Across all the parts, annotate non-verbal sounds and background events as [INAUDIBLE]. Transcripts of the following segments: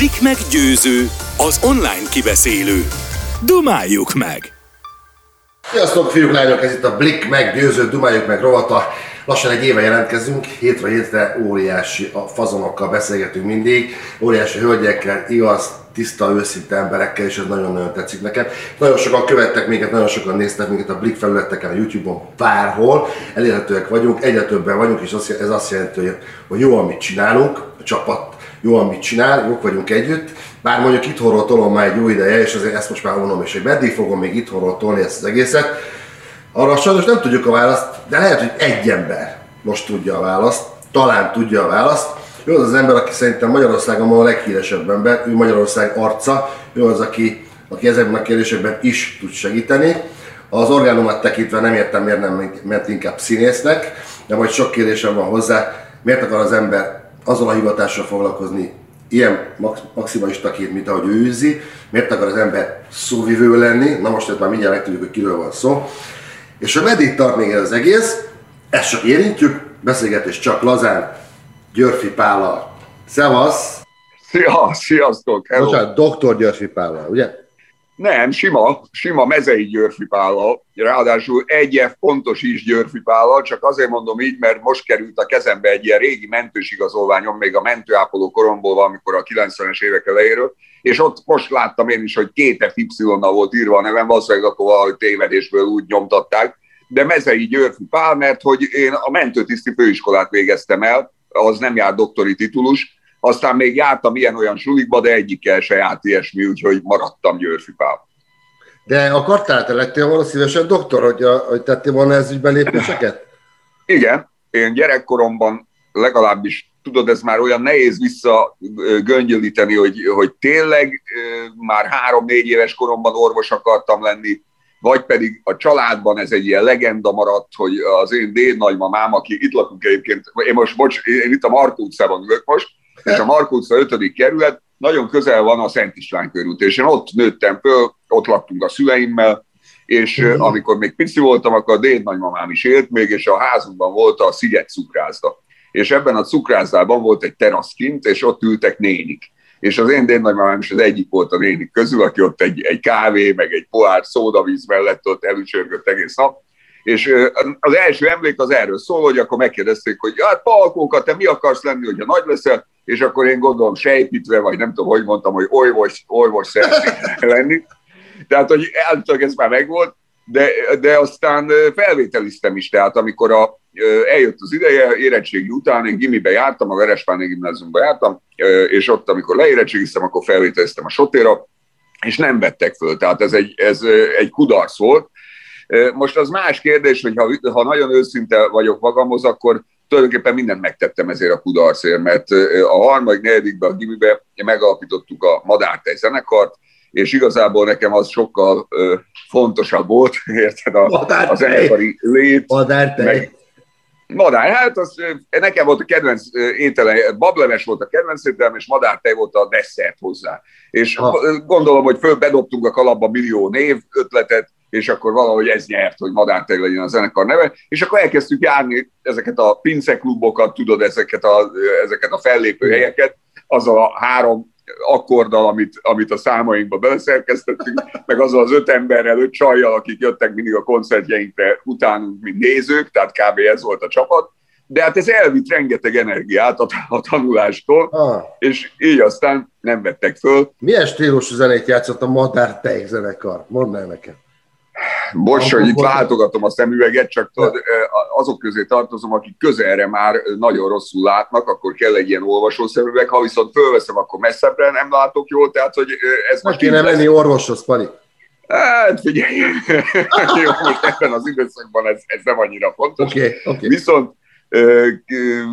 Blik meg győző, az online kibeszélő. Dumáljuk meg! Sziasztok, fiúk, lányok! Ez itt a Blik meggyőző, dumáljuk meg rovata. Lassan egy éve jelentkezünk, hétre hétre óriási a fazonokkal beszélgetünk mindig, óriási hölgyekkel, igaz, tiszta, őszinte emberekkel, és ez nagyon-nagyon tetszik nekem. Nagyon sokan követtek minket, nagyon sokan néztek minket a Blik felületeken, a Youtube-on, bárhol, elérhetőek vagyunk, egyre többen vagyunk, és ez azt jelenti, hogy jó, amit csinálunk, a csapat jó, amit csinál, jók vagyunk együtt, bár mondjuk itthonról tolom már egy jó ideje, és azért ezt most már vonom, és hogy meddig fogom még itthonról tolni ezt az egészet, arra sajnos nem tudjuk a választ, de lehet, hogy egy ember most tudja a választ, talán tudja a választ. Ő az az ember, aki szerintem Magyarországon a leghíresebb ember, ő Magyarország arca, ő az, aki, aki ezekben a kérdésekben is tud segíteni. Az orgánumát tekintve nem értem, miért nem ment inkább színésznek, de majd sok kérdésem van hozzá. Miért akar az ember azzal a hivatással foglalkozni ilyen maximalistaként, mint ahogy ő űzi, miért akar az ember szóvivő lenni, na most már mindjárt megtudjuk, hogy kiről van szó. És hogy meddig tart még ez az egész, ezt csak érintjük, beszélgetés csak lazán, Györfi Pála. Szevasz! Szia, sziasztok! Hello. Bocsánat, doktor Györfi Pála, ugye? Nem, sima, sima mezei Györfi Pála, ráadásul egy F pontos is Györfi Pála, csak azért mondom így, mert most került a kezembe egy ilyen régi mentős igazolványom, még a mentőápoló koromból valamikor a 90-es évek elejéről, és ott most láttam én is, hogy két FY-nal volt írva a nevem, valószínűleg akkor valahogy tévedésből úgy nyomtatták, de mezei Györfi Pál, mert hogy én a mentőtiszti főiskolát végeztem el, az nem jár doktori titulus, aztán még jártam ilyen-olyan sulikba, de egyikkel se járt ilyesmi, úgyhogy maradtam Györfi Pál. De akartál, te lettél volna szívesen doktor, hogy, a, hogy tettél volna ez ügyben lépéseket? Igen, én gyerekkoromban legalábbis, tudod, ez már olyan nehéz visszagöngyölíteni, hogy, hogy tényleg már három-négy éves koromban orvos akartam lenni, vagy pedig a családban ez egy ilyen legenda maradt, hogy az én dédnagymamám, aki itt lakunk egyébként, én most, bocs, én itt a Markó utcában ülök most, és a Markó utca 5. kerület, nagyon közel van a Szent István körút, és én ott nőttem föl, ott laktunk a szüleimmel, és uh-huh. amikor még pici voltam, akkor a dédnagymamám is élt még, és a házunkban volt a Sziget cukrászda. És ebben a cukrászdában volt egy terasz kint, és ott ültek nénik. És az én dédnagymamám is az egyik volt a nénik közül, aki ott egy, egy kávé, meg egy pohár szódavíz mellett ott elücsörgött egész nap, és az első emlék az erről szól, hogy akkor megkérdezték, hogy hát Palkóka, te mi akarsz lenni, hogyha nagy leszel, és akkor én gondolom sejpítve, vagy nem tudom, hogy mondtam, hogy orvos, orvos szeretnék [LAUGHS] lenni. Tehát, hogy állítólag ez már megvolt, de, de aztán felvételiztem is, tehát amikor a, eljött az ideje, érettségi után, én gimibe jártam, a Verespáni gimnáziumba jártam, és ott, amikor leérettségiztem, akkor felvételiztem a sotéra, és nem vettek föl. Tehát ez egy, ez egy kudarc volt, most az más kérdés, hogy ha, ha nagyon őszinte vagyok magamhoz, akkor tulajdonképpen mindent megtettem ezért a kudarcért, mert a harmadik, negyedikben a gimibe megalapítottuk a Madártej zenekart, és igazából nekem az sokkal ö, fontosabb volt, [LAUGHS] érted, a, a zenekari lét. Madártej. Meg, Madár, hát az, nekem volt a kedvenc étele, bableves volt a kedvenc ételem, és madártej volt a desszert hozzá. És ha. gondolom, hogy föl bedobtunk a kalapba millió név ötletet, és akkor valahogy ez nyert, hogy Madárteg legyen a zenekar neve, és akkor elkezdtük járni ezeket a pinceklubokat, tudod, ezeket a, ezeket a fellépő helyeket, azzal a három akkorddal, amit, amit a számainkba beleszerkesztettünk, meg azzal az öt emberrel, öt csajjal, akik jöttek mindig a koncertjeinkre utánunk, mint nézők, tehát kb. ez volt a csapat, de hát ez elvitt rengeteg energiát a, a tanulástól, ah. és így aztán nem vettek föl. Milyen stílusú zenét játszott a Madár Tej zenekar? Mondd el nekem. Bocs, hogy itt látogatom a szemüveget, csak tudod, azok közé tartozom, akik közelre már nagyon rosszul látnak, akkor kell egy ilyen olvasó szemüveg, ha viszont fölveszem, akkor messzebbre nem látok jól, tehát hogy ez most kéne menni orvoshoz, Pali. Hát figyelj, [LAUGHS] jó, most ebben az időszakban ez, ez nem annyira fontos. Okay, okay. Viszont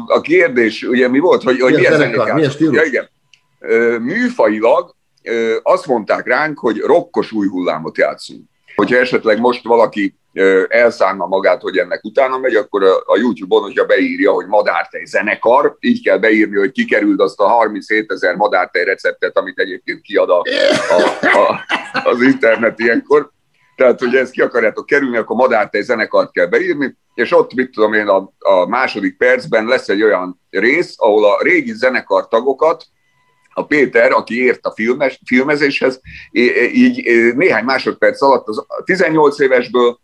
a kérdés, ugye mi volt, hogy, hogy milyen, zenekar, milyen stílus? Ja, igen. Műfajilag azt mondták ránk, hogy rokkos új hullámot játszunk hogyha esetleg most valaki elszánna magát, hogy ennek utána megy, akkor a YouTube-on, hogyha beírja, hogy madártej zenekar, így kell beírni, hogy kikerült azt a 37 ezer madártej receptet, amit egyébként kiad a, a, a, az internet ilyenkor. Tehát, hogy ezt ki akarjátok kerülni, akkor madártej zenekart kell beírni, és ott, mit tudom én, a, a második percben lesz egy olyan rész, ahol a régi zenekar tagokat a Péter, aki ért a filmes, filmezéshez, így néhány másodperc alatt az 18 évesből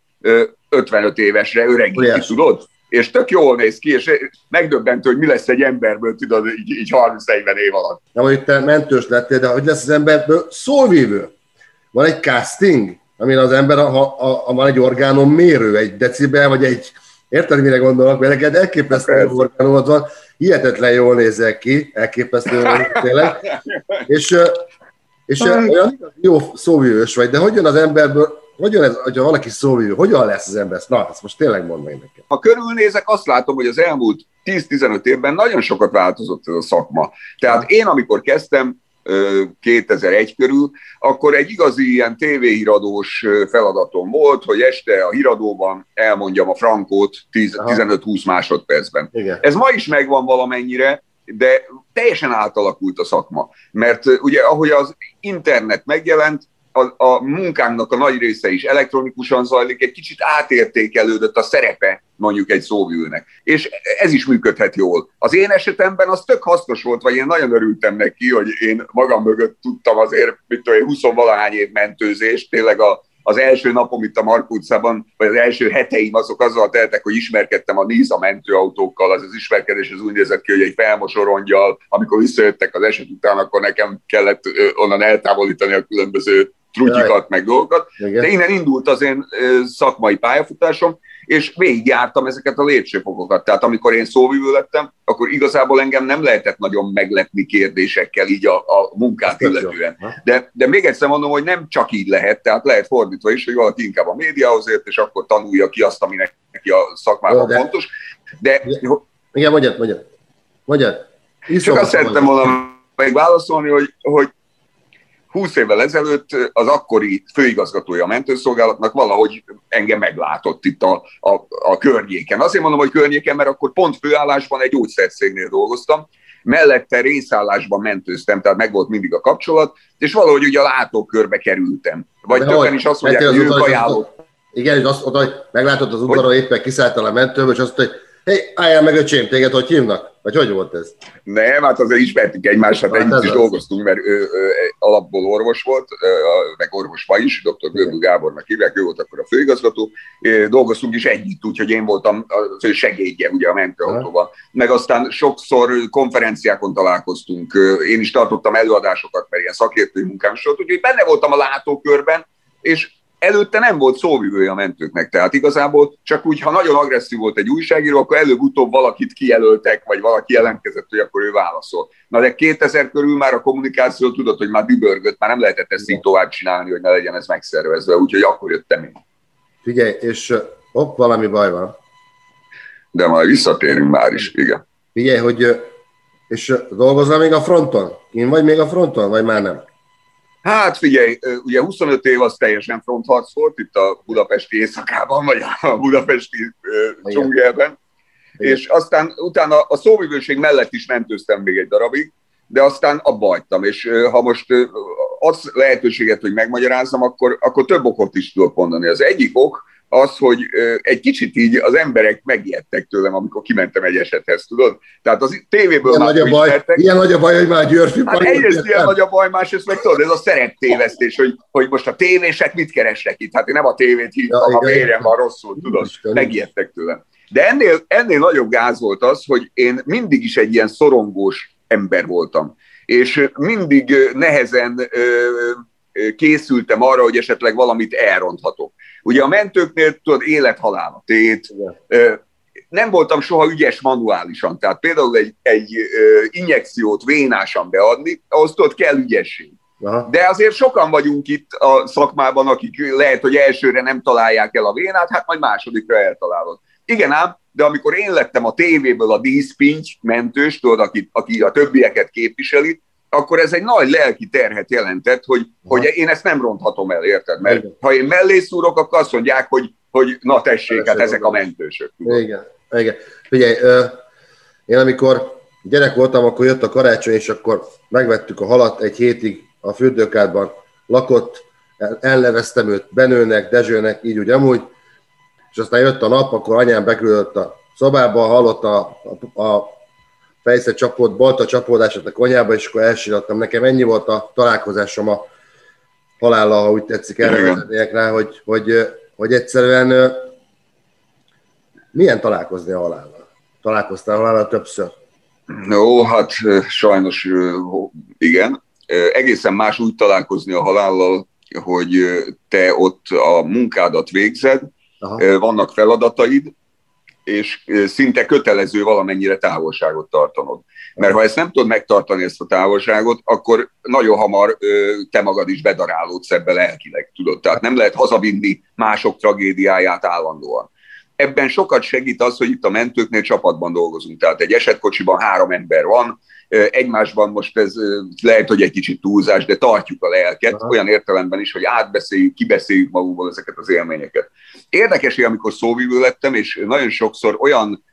55 évesre öregíti, tudod? És tök jól néz ki, és megdöbbentő, hogy mi lesz egy emberből, tudod, így, így 30-40 év alatt. Na, hogy te mentős lettél, de hogy lesz az emberből szólvívő? Van egy casting, amin az ember, ha, ha, ha van egy orgánom mérő, egy decibel, vagy egy, érted, mire gondolok, mert neked elképesztő orgánumod van, hihetetlen jól nézek ki, elképesztő jól tényleg, és, és olyan jó szóvívős vagy, de hogy jön az emberből, hogy jön ez, hogyha valaki szóvívő, hogyan lesz az ember? Na, ezt most tényleg mondd meg nekem. Ha körülnézek, azt látom, hogy az elmúlt 10-15 évben nagyon sokat változott ez a szakma. Tehát én, amikor kezdtem, 2001 körül, akkor egy igazi ilyen tévéhíradós feladatom volt, hogy este a híradóban elmondjam a frankót 15-20 másodpercben. Igen. Ez ma is megvan valamennyire, de teljesen átalakult a szakma. Mert ugye ahogy az internet megjelent, a, a munkánknak a nagy része is elektronikusan zajlik, egy kicsit átértékelődött a szerepe mondjuk egy szóvűnek. És ez is működhet jól. Az én esetemben az tök hasznos volt, vagy én nagyon örültem neki, hogy én magam mögött tudtam azért, mit tudom, 20 valahány év mentőzést, tényleg a, az első napom itt a Mark utcában, vagy az első heteim azok azzal teltek, hogy ismerkedtem a Niza mentőautókkal, az az ismerkedés az úgy nézett ki, hogy egy felmosorongyal, amikor visszajöttek az eset után, akkor nekem kellett onnan eltávolítani a különböző trutyikat, meg dolgokat. Igen. De innen indult az én szakmai pályafutásom, és végigjártam ezeket a lépcsőfokokat. Tehát amikor én szóvivő lettem, akkor igazából engem nem lehetett nagyon meglepni kérdésekkel így a, a munkát illetően. De, de még egyszer mondom, hogy nem csak így lehet, tehát lehet fordítva is, hogy valaki inkább a médiához ért, és akkor tanulja ki azt, ami neki a szakmában de... fontos. De... Igen, mondjad, mondjad. Mondjad. Csak azt szerettem volna válaszolni, hogy, hogy 20 évvel ezelőtt az akkori főigazgatója a mentőszolgálatnak valahogy engem meglátott itt a, a, a környéken. Azért mondom, hogy környéken, mert akkor pont főállásban egy gyógyszercégnél dolgoztam, mellette részállásban mentőztem, tehát meg volt mindig a kapcsolat, és valahogy ugye a látókörbe kerültem. Vagy De többen is azt mondják, hogy ők ajánlott. Igen, hogy azt mondta, hogy meglátott az udvaron, éppen kiszálltál a mentőből, és azt mondta, hogy Hé, hey, álljál meg öcsém, téged hogy hívnak? Vagy hogy volt ez? Nem, hát azért ismertük egymást, hát, hát együtt is az. dolgoztunk, mert ő, ő alapból orvos volt, meg orvos ma is, dr. Görbül Gábornak hívják, ő volt akkor a főigazgató. Dolgoztunk is együtt, úgyhogy én voltam az ő segédje ugye a mentőautóban. Meg aztán sokszor konferenciákon találkoztunk, én is tartottam előadásokat, mert ilyen szakértői munkám volt, úgyhogy benne voltam a látókörben, és előtte nem volt szóvivője a mentőknek, tehát igazából csak úgy, ha nagyon agresszív volt egy újságíró, akkor előbb-utóbb valakit kijelöltek, vagy valaki jelentkezett, hogy akkor ő válaszol. Na de 2000 körül már a kommunikáció tudott, hogy már dübörgött, már nem lehetett ezt így tovább csinálni, hogy ne legyen ez megszervezve, úgyhogy akkor jöttem én. Figyelj, és hopp, valami baj van. De majd visszatérünk már is, igen. Figyelj, hogy és dolgozol még a fronton? Én vagy még a fronton, vagy már nem? Hát figyelj, ugye 25 év az teljesen frontharc volt itt a budapesti éjszakában, vagy a budapesti dzsungelben, és aztán utána a szóvivőség mellett is mentőztem még egy darabig, de aztán abba hagytam, és ha most az lehetőséget, hogy megmagyarázzam, akkor, akkor több okot is tudok mondani. Az egyik ok, az, hogy egy kicsit így az emberek megijedtek tőlem, amikor kimentem egy esethez, tudod? Tehát az tévéből ilyen már nagy a baj, ismertek. Ilyen nagy a baj, hogy már Györfi hát egyrészt ilyen nagy a baj, másrészt meg tudod, ez a szereptévesztés, hogy, hogy most a tévések mit keresnek itt? Hát én nem a tévét hívtam, ja, a vérem van rosszul, tudod? Megijedtek tőlem. De ennél, ennél nagyobb gáz volt az, hogy én mindig is egy ilyen szorongós ember voltam. És mindig nehezen készültem arra, hogy esetleg valamit elronthatok. Ugye a mentőknél tudod, élethalál a tét, nem voltam soha ügyes manuálisan, tehát például egy, egy injekciót vénásan beadni, ahhoz tudod, kell ügyesség. Aha. De azért sokan vagyunk itt a szakmában, akik lehet, hogy elsőre nem találják el a vénát, hát majd másodikra eltalálod. Igen ám, de amikor én lettem a tévéből a díszpinty mentős, tudod, aki, aki a többieket képviseli, akkor ez egy nagy lelki terhet jelentett, hogy, hogy én ezt nem ronthatom el, érted? Mert Igen. ha én mellé szúrok, akkor azt mondják, hogy, hogy na tessék, hát ezek a mentősök. Igen. Igen. Figyelj, én amikor gyerek voltam, akkor jött a karácsony, és akkor megvettük a halat egy hétig a fürdőkádban. Lakott, elneveztem őt Benőnek, Dezsőnek, így úgy amúgy, és aztán jött a nap, akkor anyám beküldött a szobába, hallotta a, a, a fejsze csapód, balta csapódását a konyába, és akkor elsirattam. Nekem ennyi volt a találkozásom a halállal, ha úgy tetszik erre rá, hogy, hogy, hogy egyszerűen milyen találkozni a halállal? Találkoztál a halállal többször? No, hát sajnos igen. Egészen más úgy találkozni a halállal, hogy te ott a munkádat végzed, Aha. vannak feladataid, és szinte kötelező valamennyire távolságot tartanod. Mert ha ezt nem tudod megtartani, ezt a távolságot, akkor nagyon hamar te magad is bedarálódsz ebbe lelkileg, tudod. Tehát nem lehet hazavinni mások tragédiáját állandóan. Ebben sokat segít az, hogy itt a mentőknél csapatban dolgozunk. Tehát egy esetkocsiban három ember van, egymásban most ez lehet, hogy egy kicsit túlzás, de tartjuk a lelket, Aha. olyan értelemben is, hogy átbeszéljük, kibeszéljük magunkból ezeket az élményeket. Érdekes, hogy amikor szóvívő lettem, és nagyon sokszor olyan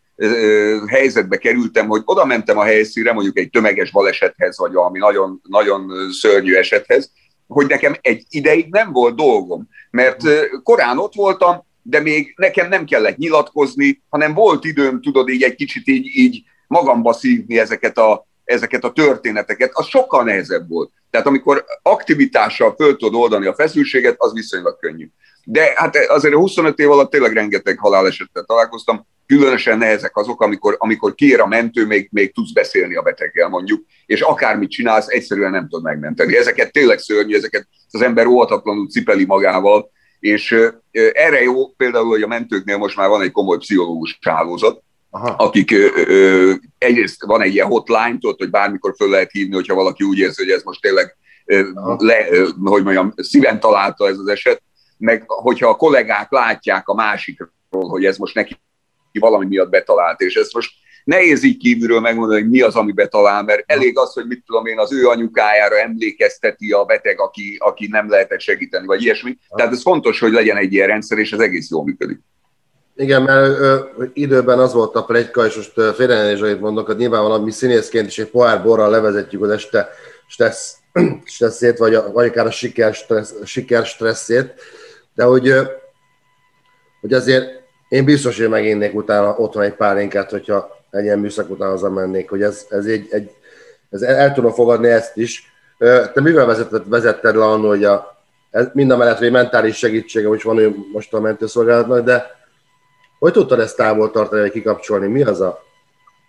helyzetbe kerültem, hogy oda mentem a helyszínre, mondjuk egy tömeges balesethez, vagy valami nagyon, nagyon szörnyű esethez, hogy nekem egy ideig nem volt dolgom, mert korán ott voltam, de még nekem nem kellett nyilatkozni, hanem volt időm, tudod, így egy kicsit így, így magamba szívni ezeket a, ezeket a történeteket, az sokkal nehezebb volt. Tehát amikor aktivitással föl tudod oldani a feszültséget, az viszonylag könnyű. De hát azért 25 év alatt tényleg rengeteg halálesettel találkoztam, különösen nehezek azok, amikor, amikor kér a mentő, még, még tudsz beszélni a beteggel mondjuk, és akármit csinálsz, egyszerűen nem tudod megmenteni. Ezeket tényleg szörnyű, ezeket az ember óvatatlanul cipeli magával, és erre jó például, hogy a mentőknél most már van egy komoly pszichológus hálózat, Aha. akik ö, ö, egyrészt van egy ilyen hotline, tudod, hogy bármikor föl lehet hívni, hogyha valaki úgy érzi, hogy ez most tényleg ö, le, ö, hogy mondjam, szíven találta ez az eset, meg hogyha a kollégák látják a másikról, hogy ez most neki valami miatt betalált, és ezt most nehéz így kívülről megmondani, hogy mi az, ami betalál, mert elég az, hogy mit tudom én, az ő anyukájára emlékezteti a beteg, aki, aki nem lehetett segíteni, vagy ilyesmi. Tehát ez fontos, hogy legyen egy ilyen rendszer, és ez egész jól működik. Igen, mert ö, időben az volt a plegyka, és most félrejelés, amit mondok, hogy nyilván mi színészként is egy pohár borral levezetjük az este stressz, [CLEARS THROAT] stresszét, vagy, a, vagy akár a siker, stressz, siker stresszét, de hogy, hogy azért én biztos, hogy meginnék utána otthon egy pálinkát, hogyha egy ilyen műszak után hazamennék, hogy ez, ez, egy, egy, ez el, el tudom fogadni ezt is. Te mivel vezetted, vezetted le annól, hogy a, ez mind a mellett, hogy mentális segítsége, hogy van ő most a mentőszolgálatnak, de hogy tudtad ezt távol tartani, vagy kikapcsolni? Mi az a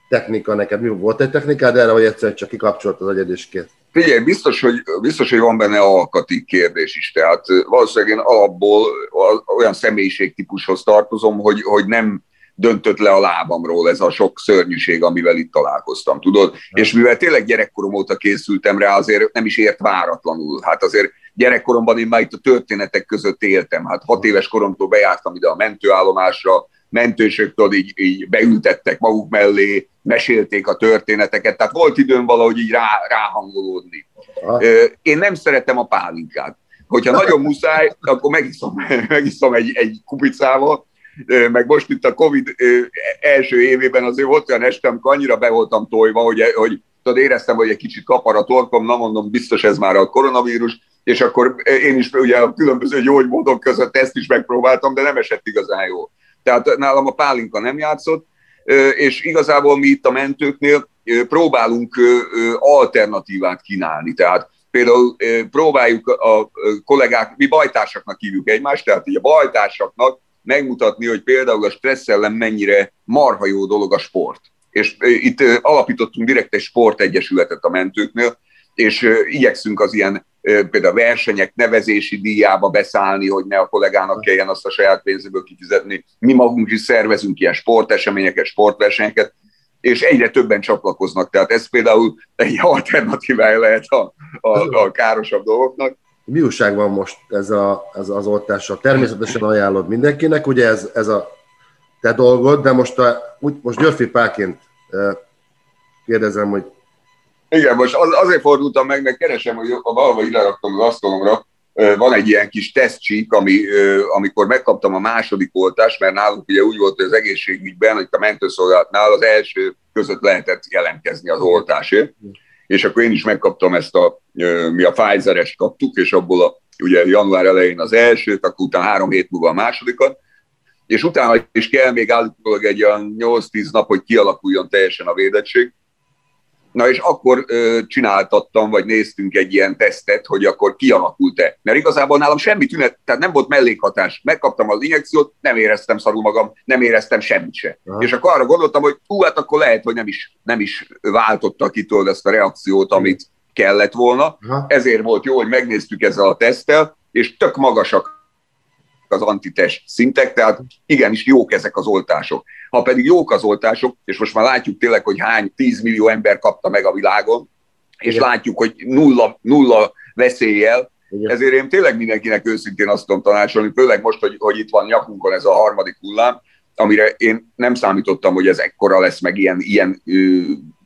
technika neked? Mi volt egy technikád erre, vagy egyszerűen csak kikapcsolt az agyad és kész? Figyelj, biztos hogy, biztos, hogy van benne alkati kérdés is. Tehát valószínűleg én alapból olyan személyiségtípushoz tartozom, hogy, hogy nem döntött le a lábamról ez a sok szörnyűség, amivel itt találkoztam, tudod? És mivel tényleg gyerekkorom óta készültem rá, azért nem is ért váratlanul. Hát azért gyerekkoromban én már itt a történetek között éltem. Hát hat éves koromtól bejártam ide a mentőállomásra, mentősöktől így, így beültettek maguk mellé, mesélték a történeteket, tehát volt időm valahogy így rá, ráhangolódni. Én nem szeretem a pálinkát. Hogyha nagyon [LAUGHS] muszáj, akkor megiszom, megiszom egy, egy kupicával, meg most itt a Covid első évében azért volt olyan este, amikor annyira be voltam tojva, hogy, hogy tudod, éreztem, hogy egy kicsit kapar a torkom, na mondom, biztos ez már a koronavírus, és akkor én is ugye a különböző gyógymódok között ezt is megpróbáltam, de nem esett igazán jól. Tehát nálam a pálinka nem játszott, és igazából mi itt a mentőknél próbálunk alternatívát kínálni. Tehát például próbáljuk a kollégák, mi bajtársaknak hívjuk egymást, tehát így a bajtársaknak megmutatni, hogy például a stressz ellen mennyire marha jó dolog a sport. És itt alapítottunk direkt egy sportegyesületet a mentőknél, és igyekszünk az ilyen például versenyek nevezési díjába beszállni, hogy ne a kollégának kelljen azt a saját pénzéből kifizetni. Mi magunk is szervezünk ilyen sporteseményeket, sportversenyeket, és egyre többen csatlakoznak. Tehát ez például egy alternatívája lehet a, a, a károsabb dolgoknak. Mi újság van most ez, a, ez az oltással? Természetesen ajánlod mindenkinek, ugye ez, ez a te dolgod, de most, a, úgy, most Györfi Pálként kérdezem, hogy igen, most az, azért fordultam meg, mert keresem, hogy valahol ide raktam az asztalomra, van egy ilyen kis tesztcsík, ami, amikor megkaptam a második oltást, mert nálunk ugye úgy volt, hogy az egészségügyben, hogy a mentőszolgálatnál az első között lehetett jelentkezni az oltásért, és akkor én is megkaptam ezt a, mi a Pfizer-est kaptuk, és abból a, ugye január elején az elsőt, akkor utána három hét múlva a másodikat, és utána is kell még állítólag egy olyan 8-10 nap, hogy kialakuljon teljesen a védettség, Na és akkor ö, csináltattam, vagy néztünk egy ilyen tesztet, hogy akkor kialakult-e. Mert igazából nálam semmi tünet, tehát nem volt mellékhatás. Megkaptam az injekciót, nem éreztem szarul magam, nem éreztem semmit se. Aha. És akkor arra gondoltam, hogy hú, hát akkor lehet, hogy nem is, nem is váltotta ki tudod ezt a reakciót, amit kellett volna. Aha. Ezért volt jó, hogy megnéztük ezzel a teszttel, és tök magasak az antitest szintek, tehát igenis jók ezek az oltások. Ha pedig jók az oltások, és most már látjuk tényleg, hogy hány 10 millió ember kapta meg a világon, és Igen. látjuk, hogy nulla, nulla veszéllyel, Igen. ezért én tényleg mindenkinek őszintén azt tudom tanácsolni, főleg most, hogy, hogy itt van nyakunkon ez a harmadik hullám, amire én nem számítottam, hogy ez ekkora lesz, meg ilyen, ilyen ö,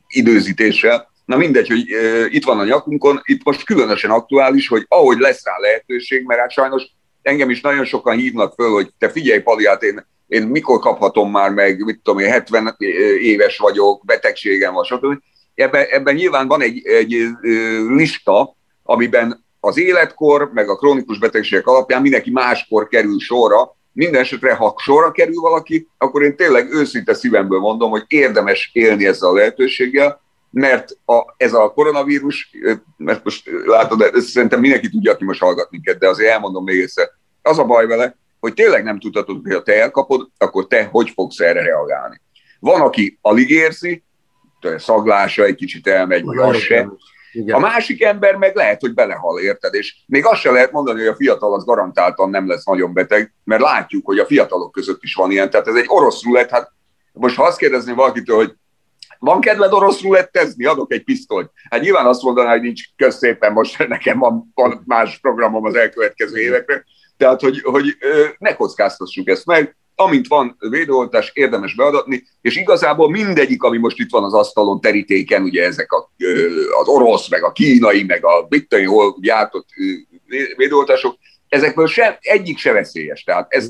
időzítéssel. Na mindegy, hogy ö, itt van a nyakunkon, itt most különösen aktuális, hogy ahogy lesz rá lehetőség, mert hát sajnos engem is nagyon sokan hívnak föl, hogy te figyelj, Pali, hát én, én mikor kaphatom már meg, mit tudom én, 70 éves vagyok, betegségem van, stb. Ebben, ebben nyilván van egy, egy lista, amiben az életkor, meg a krónikus betegségek alapján mindenki máskor kerül sorra, minden esetre, ha sorra kerül valaki, akkor én tényleg őszinte szívemből mondom, hogy érdemes élni ezzel a lehetőséggel, mert a, ez a koronavírus, mert most látod, ezt szerintem mindenki tudja, aki most hallgat minket, de azért elmondom még egyszer. Az a baj vele, hogy tényleg nem tudhatod, hogy ha te elkapod, akkor te hogy fogsz erre reagálni. Van, aki alig érzi, szaglása egy kicsit elmegy, vagy az se. Igen. A másik ember meg lehet, hogy belehal, érted? És még azt se lehet mondani, hogy a fiatal az garantáltan nem lesz nagyon beteg, mert látjuk, hogy a fiatalok között is van ilyen. Tehát ez egy orosz rulett, hát most ha azt kérdezni valakitől, hogy van kedved orosz rulettezni? Adok egy pisztolyt. Hát nyilván azt mondaná, hogy nincs közszépen, most [LAUGHS] nekem van, van más programom az elkövetkező évekre. Tehát, hogy, hogy ne kockáztassuk ezt meg, amint van védőoltás, érdemes beadatni, és igazából mindegyik, ami most itt van az asztalon terítéken, ugye ezek a, az orosz, meg a kínai, meg a bittani, hol gyártott védőoltások, ezekből sem, egyik se veszélyes. Tehát ez,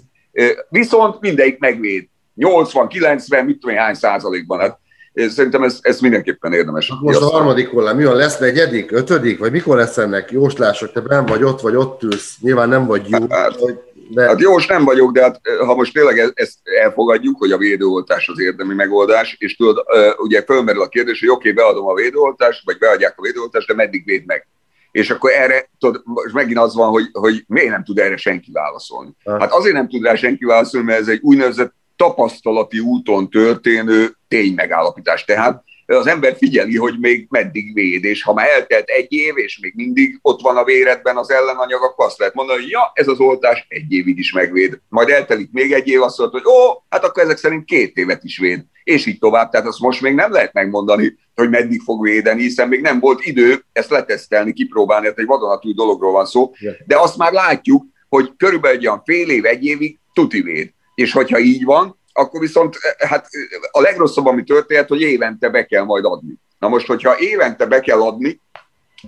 viszont mindegyik megvéd. 80, 90, mit tudom hány százalékban. Hát Szerintem ez, ez mindenképpen érdemes. Most a harmadik hullám, mi van, lesz negyedik, ötödik, vagy mikor lesz ennek jóslások? Te nem vagy ott, vagy ott ülsz, nyilván nem vagy jó. Hát, vagy, de... hát jós nem vagyok, de hát, ha most tényleg ezt elfogadjuk, hogy a védőoltás az érdemi megoldás, és tudod, ugye fölmerül a kérdés, hogy oké, okay, beadom a védőoltást, vagy beadják a védőoltást, de meddig véd meg? És akkor erre, tudod, most megint az van, hogy, hogy miért nem tud erre senki válaszolni. Hát azért nem tud rá senki válaszolni, mert ez egy úgynevezett tapasztalati úton történő ténymegállapítás. Tehát az ember figyeli, hogy még meddig véd, és ha már eltelt egy év, és még mindig ott van a véredben az ellenanyag, akkor azt lehet mondani, hogy ja, ez az oltás egy évig is megvéd. Majd eltelik még egy év, azt mondod, hogy ó, hát akkor ezek szerint két évet is véd. És így tovább. Tehát azt most még nem lehet megmondani, hogy meddig fog védeni, hiszen még nem volt idő ezt letesztelni, kipróbálni, tehát egy vadonatúj dologról van szó. De azt már látjuk, hogy körülbelül egy olyan fél év, egy évig tuti véd. És hogyha így van, akkor viszont hát a legrosszabb, ami történt, hogy évente be kell majd adni. Na most, hogyha évente be kell adni,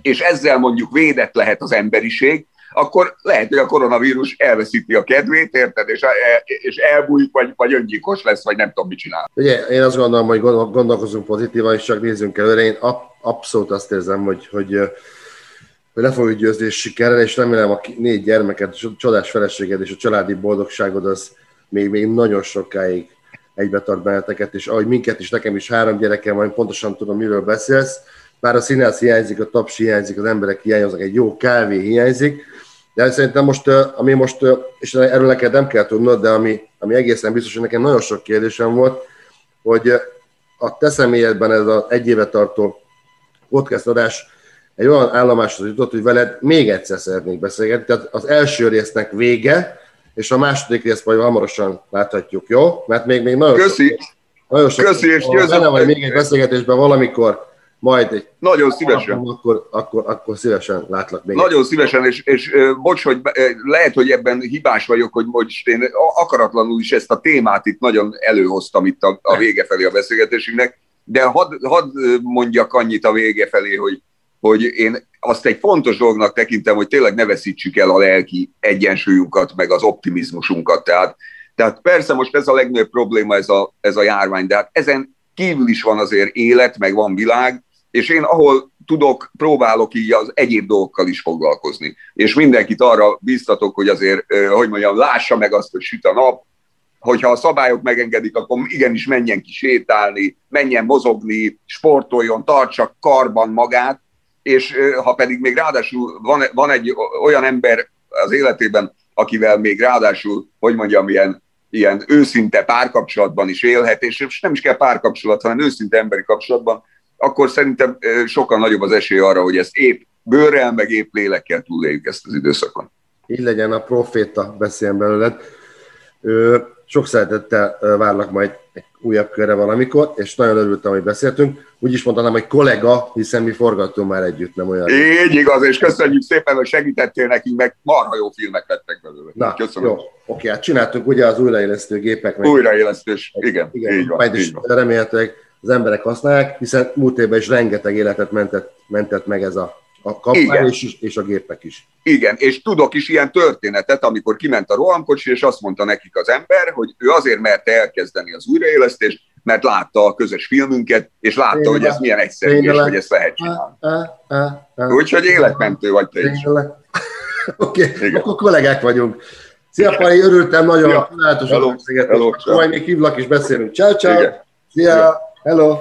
és ezzel mondjuk védett lehet az emberiség, akkor lehet, hogy a koronavírus elveszíti a kedvét, érted, és, és elbújik, vagy, vagy öngyilkos lesz, vagy nem tudom, mit csinál. Ugye, én azt gondolom, hogy gondolkozunk pozitívan, és csak nézzünk előre. Én abszolút azt érzem, hogy, hogy, hogy le fogjuk győzni sikerrel, és remélem a négy gyermeket, a csodás feleséged és a családi boldogságod az, még, még nagyon sokáig egybe tart benneteket, és ahogy minket is, nekem is három gyerekem van, pontosan tudom, miről beszélsz. Bár a színász hiányzik, a taps hiányzik, az emberek hiányoznak, egy jó kávé hiányzik, de szerintem most, ami most, és erről neked nem kell tudnod, de ami, ami egészen biztos, hogy nekem nagyon sok kérdésem volt, hogy a te személyedben ez az egy éve tartó podcast adás egy olyan állomáshoz jutott, hogy veled még egyszer szeretnék beszélgetni. Tehát az első résznek vége, és a második részt majd hamarosan láthatjuk, jó? Mert még, még nagyon Köszi. sok, nagyon sok, Köszi, és benne vagy még egy beszélgetésben valamikor, majd egy nagyon szívesen. Akkor, akkor, akkor szívesen látlak még. Nagyon egy. szívesen, és, és bocs, hogy lehet, hogy ebben hibás vagyok, hogy most én akaratlanul is ezt a témát itt nagyon előhoztam itt a, a vége felé a beszélgetésünknek, de hadd had mondjak annyit a vége felé, hogy, hogy én azt egy fontos dolognak tekintem, hogy tényleg ne veszítsük el a lelki egyensúlyunkat, meg az optimizmusunkat. Tehát, tehát persze most ez a legnagyobb probléma, ez a, ez a járvány, de hát ezen kívül is van azért élet, meg van világ, és én ahol tudok, próbálok így az egyéb dolgokkal is foglalkozni. És mindenkit arra biztatok, hogy azért, hogy mondjam, lássa meg azt, hogy süt a nap, hogyha a szabályok megengedik, akkor igenis menjen ki sétálni, menjen mozogni, sportoljon, tartsa karban magát, és ha pedig még ráadásul van, van egy olyan ember az életében, akivel még ráadásul, hogy mondjam, ilyen, ilyen őszinte párkapcsolatban is élhet, és nem is kell párkapcsolat, hanem őszinte emberi kapcsolatban, akkor szerintem sokkal nagyobb az esély arra, hogy ezt épp bőrrel, meg épp lélekkel túléljük ezt az időszakon. Így legyen a proféta beszéljen belőled. Sok szeretettel várlak majd egy újabb körre valamikor, és nagyon örültem, hogy beszéltünk. Úgy is mondanám, hogy kollega, hiszen mi forgattunk már együtt, nem olyan. Így igaz, és köszönjük szépen, hogy segítettél nekünk, meg marha jó filmek lettek belőle. Na, Köszönöm. jó. Oké, hát csináltuk ugye az újraélesztő gépek. Meg újraélesztős, igen, igen, így van. Majd is remélhetőleg az emberek használják, hiszen múlt évben is rengeteg életet mentett, mentett meg ez a a kampány és, és a gépek is. Igen, és tudok is ilyen történetet, amikor kiment a rohamkocsi, és azt mondta nekik az ember, hogy ő azért merte elkezdeni az újraélesztést, mert látta a közös filmünket, és látta, Tényleg. hogy ez milyen egyszerű, Tényleg. és hogy ezt lehet csinálni. Úgyhogy életmentő vagy te is. [LAUGHS] Oké, okay. akkor kollégák vagyunk. Szia, Pali, örültem nagyon, a csodálatos beszélgetést. Majd még hívlak és beszélünk. Ciao, ciao. Szia, hello.